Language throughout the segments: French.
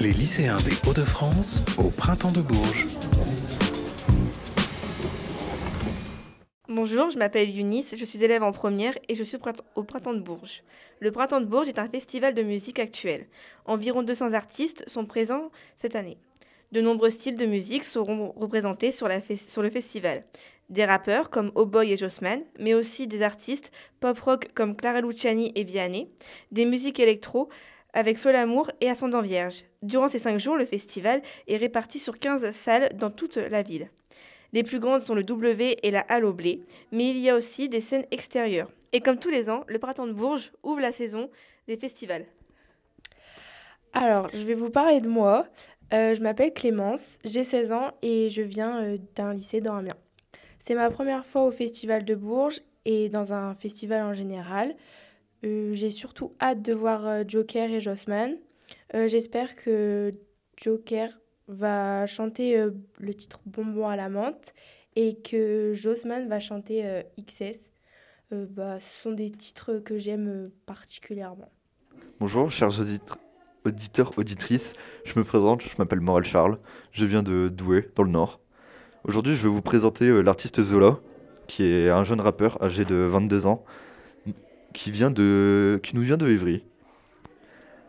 Les lycéens des Hauts-de-France au printemps de Bourges. Bonjour, je m'appelle Eunice, je suis élève en première et je suis au Printemps de Bourges. Le Printemps de Bourges est un festival de musique actuel. Environ 200 artistes sont présents cette année. De nombreux styles de musique seront représentés sur, le festival. Des rappeurs comme Oh Boy et Jossman, mais aussi des artistes pop-rock comme Clara Luciani et Vianney, des musiques électro avec Feu l'amour et Ascendant Vierge. Durant ces cinq jours, le festival est réparti sur 15 salles dans toute la ville. Les plus grandes sont le W et la Halle au Blé, mais il y a aussi des scènes extérieures. Et comme tous les ans, le printemps de Bourges ouvre la saison des festivals. Alors, je vais vous parler de moi. Euh, je m'appelle Clémence, j'ai 16 ans et je viens euh, d'un lycée dans Amiens. C'est ma première fois au Festival de Bourges et dans un festival en général. Euh, j'ai surtout hâte de voir Joker et Jossman. J'espère que Joker va chanter euh, le titre Bonbon à la menthe et que Jossman va chanter euh, XS. Euh, bah, ce sont des titres que j'aime particulièrement. Bonjour, chers auditeurs, auditrices. Je me présente, je m'appelle Morel Charles. Je viens de Douai, dans le Nord. Aujourd'hui, je vais vous présenter l'artiste Zola, qui est un jeune rappeur âgé de 22 ans, qui, vient de, qui nous vient de Évry.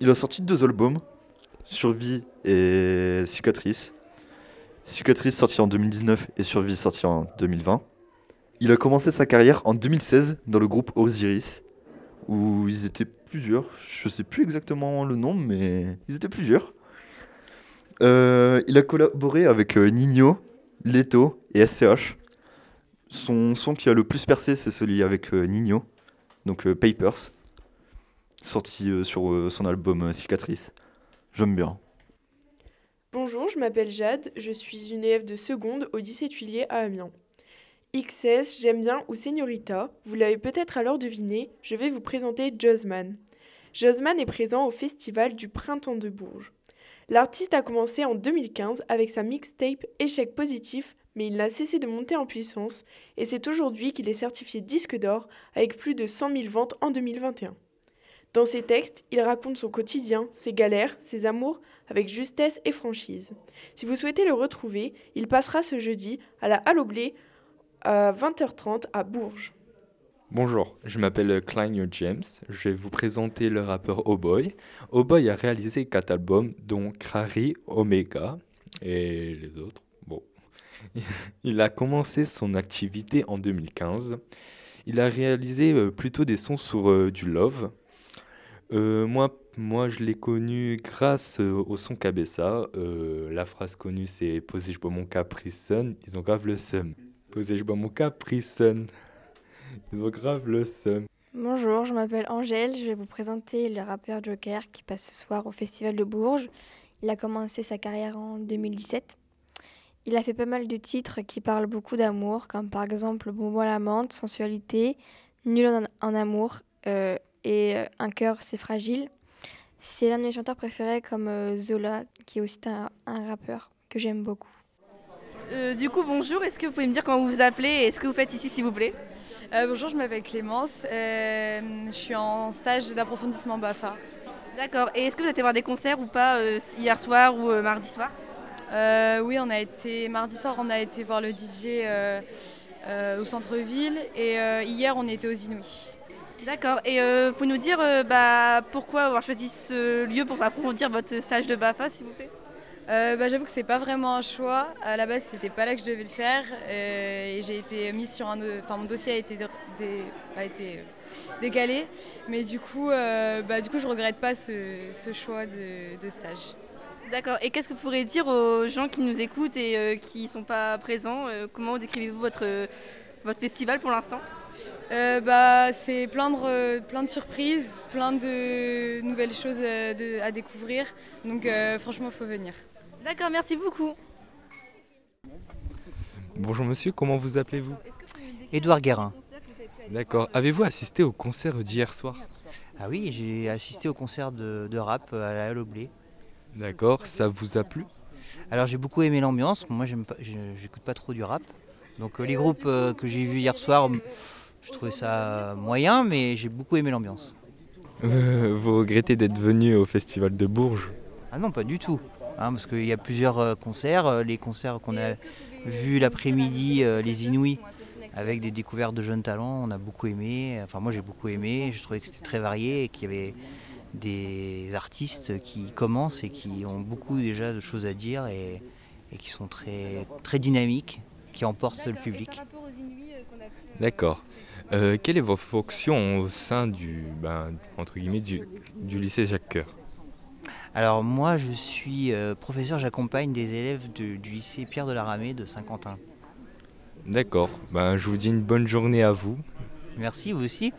Il a sorti deux albums, Survie et Cicatrice. Cicatrice sorti en 2019 et Survie sorti en 2020. Il a commencé sa carrière en 2016 dans le groupe Osiris, où ils étaient plusieurs. Je sais plus exactement le nom, mais ils étaient plusieurs. Euh, il a collaboré avec euh, Nino, Leto et SCH. Son son qui a le plus percé, c'est celui avec euh, Nino, donc Papers, sorti sur son album Cicatrice. J'aime bien. Bonjour, je m'appelle Jade, je suis une élève de seconde au lycée Tuilier à Amiens. XS, J'aime bien ou Señorita, vous l'avez peut-être alors deviné, je vais vous présenter Josman. Josman est présent au festival du Printemps de Bourges. L'artiste a commencé en 2015 avec sa mixtape Échec positif, mais il n'a cessé de monter en puissance et c'est aujourd'hui qu'il est certifié disque d'or avec plus de 100 000 ventes en 2021. Dans ses textes, il raconte son quotidien, ses galères, ses amours, avec justesse et franchise. Si vous souhaitez le retrouver, il passera ce jeudi à la Halle à 20h30 à Bourges. Bonjour, je m'appelle Klein James. Je vais vous présenter le rappeur O'Boy. O'Boy a réalisé quatre albums, dont Crary, Omega et les autres. Il a commencé son activité en 2015. Il a réalisé euh, plutôt des sons sur euh, du love, euh, moi, moi, je l'ai connu grâce au son Cabessa. La phrase connue, c'est Posez-je bois mon Capri Ils ont grave le seum. Posez-je bois mon Capri Ils ont grave le seum. Bonjour, je m'appelle Angèle. Je vais vous présenter le rappeur Joker qui passe ce soir au Festival de Bourges. Il a commencé sa carrière en 2017. Il a fait pas mal de titres qui parlent beaucoup d'amour, comme par exemple Bonbon à la menthe, Sensualité, Nul en, amour et euh, Un cœur, c'est fragile. C'est l'un de mes chanteurs préférés comme euh, Zola, qui est aussi un, rappeur que j'aime beaucoup. Euh, du coup, bonjour. Est-ce que vous pouvez me dire comment vous vous appelez et ce que vous faites ici, s'il vous plaît? Bonjour, je m'appelle Clémence. je suis en stage d'approfondissement BAFA. D'accord. Et est-ce que vous avez été voir des concerts ou pas hier soir ou mardi soir? Oui, on a été mardi soir, on a été voir le DJ au centre-ville et hier, on était aux Inouïs. D'accord. Et euh, pouvez nous dire euh, bah, pourquoi avoir choisi ce lieu pour approfondir votre stage de BAFA, s'il vous plaît? Euh, bah, J'avoue que c'est pas vraiment un choix. À la base, c'était pas là que je devais le faire. et j'ai été mise sur un. Enfin, mon dossier a été, a été décalé. Mais du coup, bah, du coup je regrette pas ce, choix de, stage. D'accord. Et qu'est-ce que vous pourriez dire aux gens qui nous écoutent et qui ne sont pas présents Comment décrivez-vous votre, votre festival pour l'instant? Euh, bah, C'est plein de, plein de surprises, plein de nouvelles choses euh, à découvrir. Donc euh, franchement, il faut venir. D'accord, merci beaucoup. Bonjour monsieur, comment vous appelez-vous? Édouard Guérin. D'accord. Avez-vous assisté au concert d'hier soir? Ah oui, j'ai assisté au concert de, rap à la Halle D'accord, ça vous a plu? Alors j'ai beaucoup aimé l'ambiance, moi j'écoute pas trop du rap. Donc les groupes que j'ai vus hier soir je trouvais ça moyen, mais j'ai beaucoup aimé l'ambiance. vous regrettez d'être venu au Festival de Bourges? Ah non, pas du tout. hein, parce qu'il y a plusieurs euh, concerts. Euh, Les concerts qu'on a vus l'après-midi, euh, les Inouïs, avec des découvertes de jeunes talents, on a beaucoup aimé. Enfin, moi, j'ai beaucoup aimé. Je trouvais que c'était très varié et qu'il y avait des artistes qui commencent et qui ont beaucoup déjà de choses à dire et, et qui sont très, très dynamiques, qui emportent le public. D'accord. Euh, quelle est votre fonction au sein du, ben, entre guillemets, du, du lycée Jacques Coeur? Alors moi, je suis euh, professeur, j'accompagne des élèves de- du lycée Pierre de la Ramée de Saint-Quentin. D'accord. Ben, je vous dis une bonne journée à vous. Merci, vous aussi.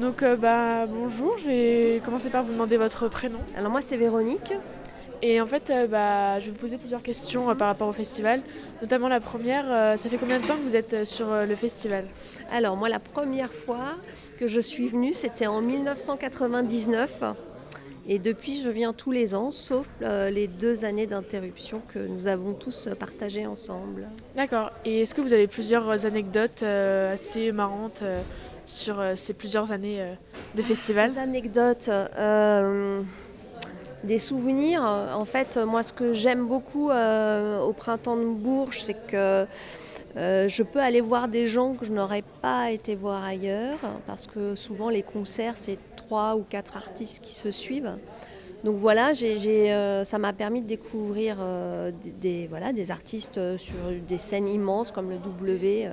Donc euh, bah bonjour, je vais commencer par vous demander votre prénom. Alors moi c'est Véronique. Et en fait, euh, bah, je vais vous poser plusieurs questions euh, par rapport au festival. Notamment la première, euh, ça fait combien de temps que vous êtes euh, sur euh, le festival? Alors moi la première fois que je suis venue c'était en 1999 et depuis je viens tous les ans sauf euh, les deux années d'interruption que nous avons tous partagées ensemble. D'accord. Et est-ce que vous avez plusieurs anecdotes euh, assez marrantes euh, sur euh, ces plusieurs années euh, de festival? Des anecdotes, euh, des souvenirs. En fait, moi, ce que j'aime beaucoup euh, au printemps de Bourges, c'est que euh, je peux aller voir des gens que je n'aurais pas été voir ailleurs, parce que souvent les concerts, c'est trois ou quatre artistes qui se suivent. Donc voilà, euh, ça m'a permis de découvrir euh, des, voilà, des artistes euh, sur des scènes immenses comme le W,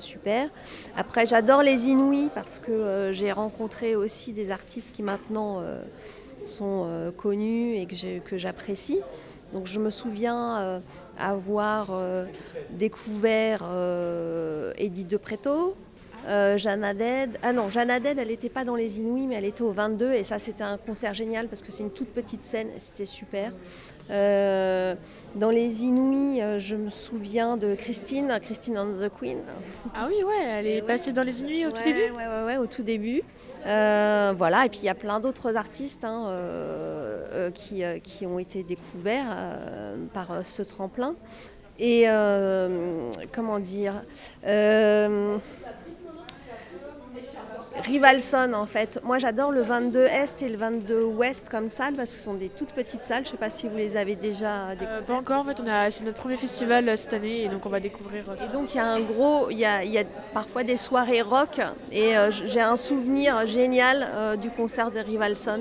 super. Après, j'adore les Inouïs parce que j'ai rencontré aussi des artistes qui maintenant sont connus et que j'apprécie. Donc je me souviens avoir découvert Edith de Préto, euh, Jeanne. Ah non, Jeanne elle n'était pas dans les Inouïs, mais elle était au 22. Et ça, c'était un concert génial parce que c'est une toute petite scène et c'était super. Euh, dans les Inouïs, euh, je me souviens de Christine, Christine and the Queen. Ah oui, ouais, elle est passée dans les Inuits au tout début Ouais, ouais, ouais, au tout début. Euh, voilà, et puis il y a plein d'autres artistes hein, qui, qui ont été découverts par ce tremplin. Et comment dire Rivalson en fait. Moi j'adore le 22 Est et le 22 Ouest comme salle parce que ce sont des toutes petites salles. Je ne sais pas si vous les avez déjà découvertes. Euh, Pas encore, en fait, c'est notre premier festival euh, cette année et donc on va découvrir euh, ça. Et donc il y a un gros, il y y a parfois des soirées rock et euh, j'ai un souvenir génial du concert de Rivalson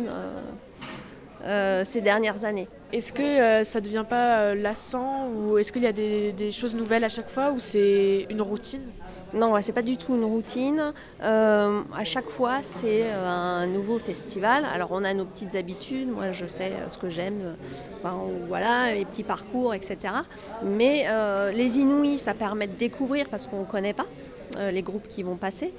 euh, ces dernières années. Est-ce que euh, ça ne devient pas euh, lassant ou est-ce qu'il y a des, des choses nouvelles à chaque fois ou c'est une routine? Non, c'est pas du tout une routine. À chaque fois, c'est un nouveau festival. Alors, on a nos petites habitudes. Moi, je sais ce que j'aime. enfin, voilà, les petits parcours, etc. Mais les Inouïs, ça permet de découvrir parce qu'on ne connaît pas les groupes qui vont passer.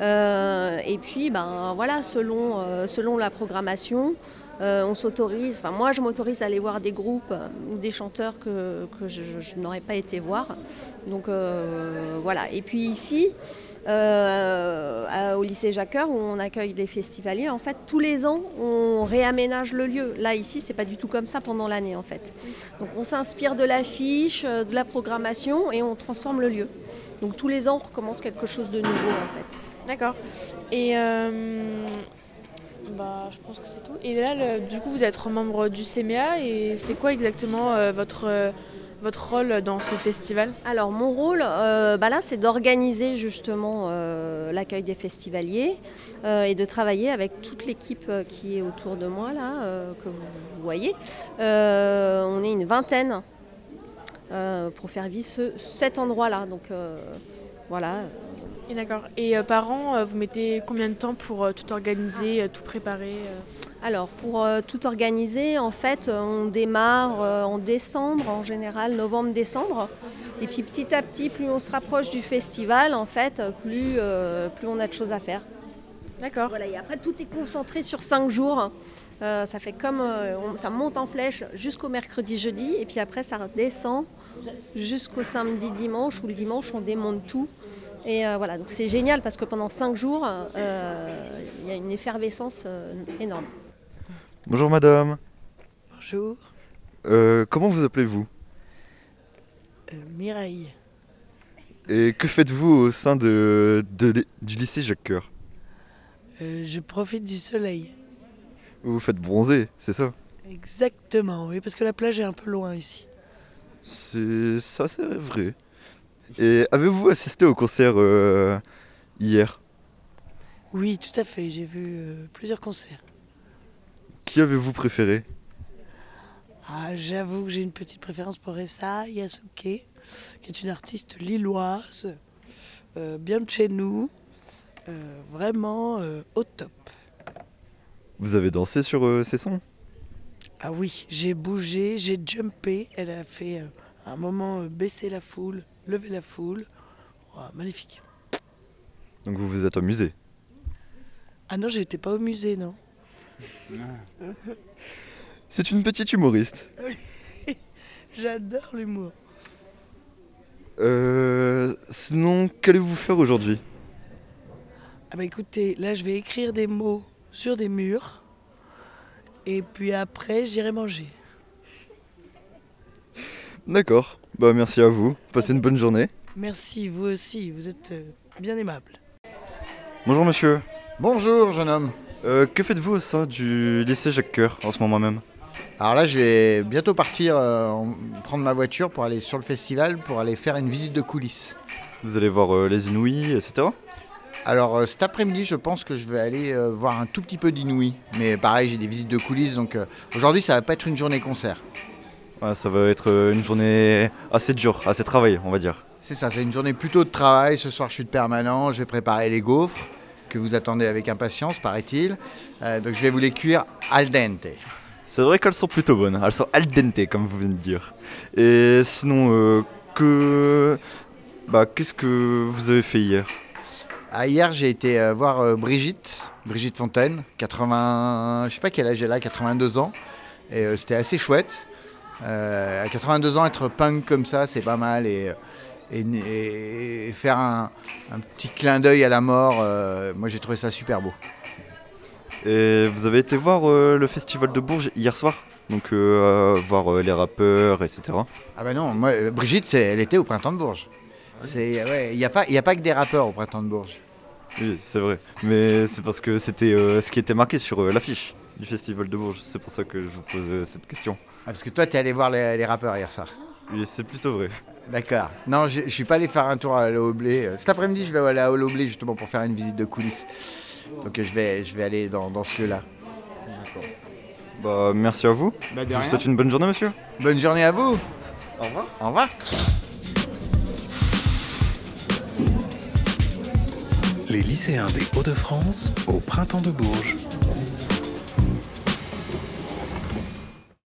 Et puis, ben voilà, selon, selon la programmation. Euh, on s'autorise, enfin moi je m'autorise à aller voir des groupes euh, ou des chanteurs que, je, n'aurais pas été voir. Donc euh, voilà. Et puis ici, au lycée Jacqueur, où on accueille des festivaliers, en fait, tous les ans, on réaménage le lieu. Là, ici, c'est pas du tout comme ça pendant l'année, en fait. Donc on s'inspire de l'affiche, de la programmation, et on transforme le lieu. Donc tous les ans, on recommence quelque chose de nouveau, en fait. D'accord. Et bah, je pense que c'est tout. Et là, du coup, vous êtes membre du CMA et c'est quoi exactement euh, votre, euh, votre rôle dans ce festival? Alors mon rôle, euh, bah là, c'est d'organiser justement l'accueil des festivaliers et de travailler avec toute l'équipe qui est autour de moi là, que vous, voyez. On est une vingtaine pour faire vivre ce- cet endroit-là. Donc voilà. Et d'accord. Et euh, par an, euh, vous mettez combien de temps pour euh, tout organiser, tout préparer Alors pour tout organiser, en fait, on démarre en décembre, en général novembre-décembre. Et puis petit à petit, plus on se rapproche du festival, en fait, plus, plus on a de choses à faire. D'accord. Voilà, et après tout est concentré sur cinq jours. Euh, ça fait comme euh, on- ça monte en flèche jusqu'au mercredi, jeudi, et puis après ça redescend jusqu'au samedi, dimanche, où le dimanche on démonte tout. Et euh, voilà, donc c'est génial parce que pendant cinq jours, euh, il y a une effervescence euh, énorme. Bonjour madame. Bonjour, Euh, comment vous appelez-vous? Euh, Mireille. Et que faites-vous au sein de, de- du lycée Jacques Coeur Euh, je profite du soleil. Vous vous faites bronzer, c'est ça? Exactement, oui, parce que la plage est un peu loin ici. C'est ça, c'est vrai. Et avez-vous assisté au concert euh, hier? Oui, tout à fait, j'ai vu euh, plusieurs concerts. Qui avez-vous préféré? Ah, j'avoue que j'ai une petite préférence pour Essa Yasuke, qui est une artiste lilloise, euh, bien de chez nous, vraiment au top. Vous avez dansé sur ces sons? Ah oui, j'ai bougé, j'ai jumpé, elle a fait euh, un moment euh, baisser la foule, lever la foule. Magnifique. Donc vous vous êtes amusé Ah non, j'étais pas au musée, non. C'est une petite humoriste. J'adore l'humour. Euh, sinon, qu'allez-vous faire aujourd'hui? Ah bah écoutez, là je vais écrire des mots sur des murs. Et puis après, j'irai manger. D'accord. Bah merci à vous. Passez une bonne journée. Merci, vous aussi, vous êtes euh, bien aimable. Bonjour monsieur. Bonjour jeune homme. Euh, que faites-vous au sein du lycée Jacques Coeur en ce moment même? Alors là, je vais bientôt partir euh, en- prendre ma voiture pour aller sur le festival pour aller faire une visite de coulisses. Vous allez voir euh, les Inouïs, etc. Alors euh, cet après-midi, je pense que je vais aller euh, voir un tout petit peu d'Inouï. Mais pareil, j'ai des visites de coulisses, donc euh, aujourd'hui, ça va pas être une journée concert. Ouais, ça va être euh, une journée assez dure, assez travaillée, on va dire. C'est ça, c'est une journée plutôt de travail. Ce soir, je suis de permanent. Je vais préparer les gaufres que vous attendez avec impatience, paraît-il. Euh, donc je vais vous les cuire al dente. C'est vrai qu'elles sont plutôt bonnes, elles sont al dente comme vous venez de dire. Et sinon, euh, que... Bah, qu'est-ce que vous avez fait hier? Ah, hier, j'ai été euh, voir Brigitte, Brigitte Fontaine, 80, je sais pas quel âge elle a, 82 ans. Et c'était assez chouette. Euh, à 82 ans, être punk comme ça, c'est pas mal. Et, et- et faire un, un petit clin d'œil à la mort, euh, moi j'ai trouvé ça super beau. Et vous avez été voir euh, le festival de Bourges hier soir? Donc euh, voir euh, les rappeurs, etc. Ah bah non, moi, Brigitte, c'est- elle était au printemps de Bourges. C'est ouais, il n'y a, pas- il y a pas que des rappeurs au printemps de Bourges. Oui, c'est vrai. Mais c'est parce que c'était ce qui était marqué sur l'affiche du festival de Bourges. C'est pour ça que je vous pose cette question. Ah, parce que toi, tu es allé voir les, les rappeurs hier soir. Oui, c'est plutôt vrai. D'accord. Non, je, je suis pas allé faire un tour à l'eau blé. Euh, Cet après-midi, je vais aller à l'eau blé justement pour faire une visite de coulisses. Donc je vais, je vais aller dans, dans ce lieu-là. Bah, merci à vous. Bah, de je vous rien. souhaite une bonne journée, monsieur. Bonne journée à vous. Au revoir. Au revoir. Les lycéens des Hauts-de-France au printemps de Bourges.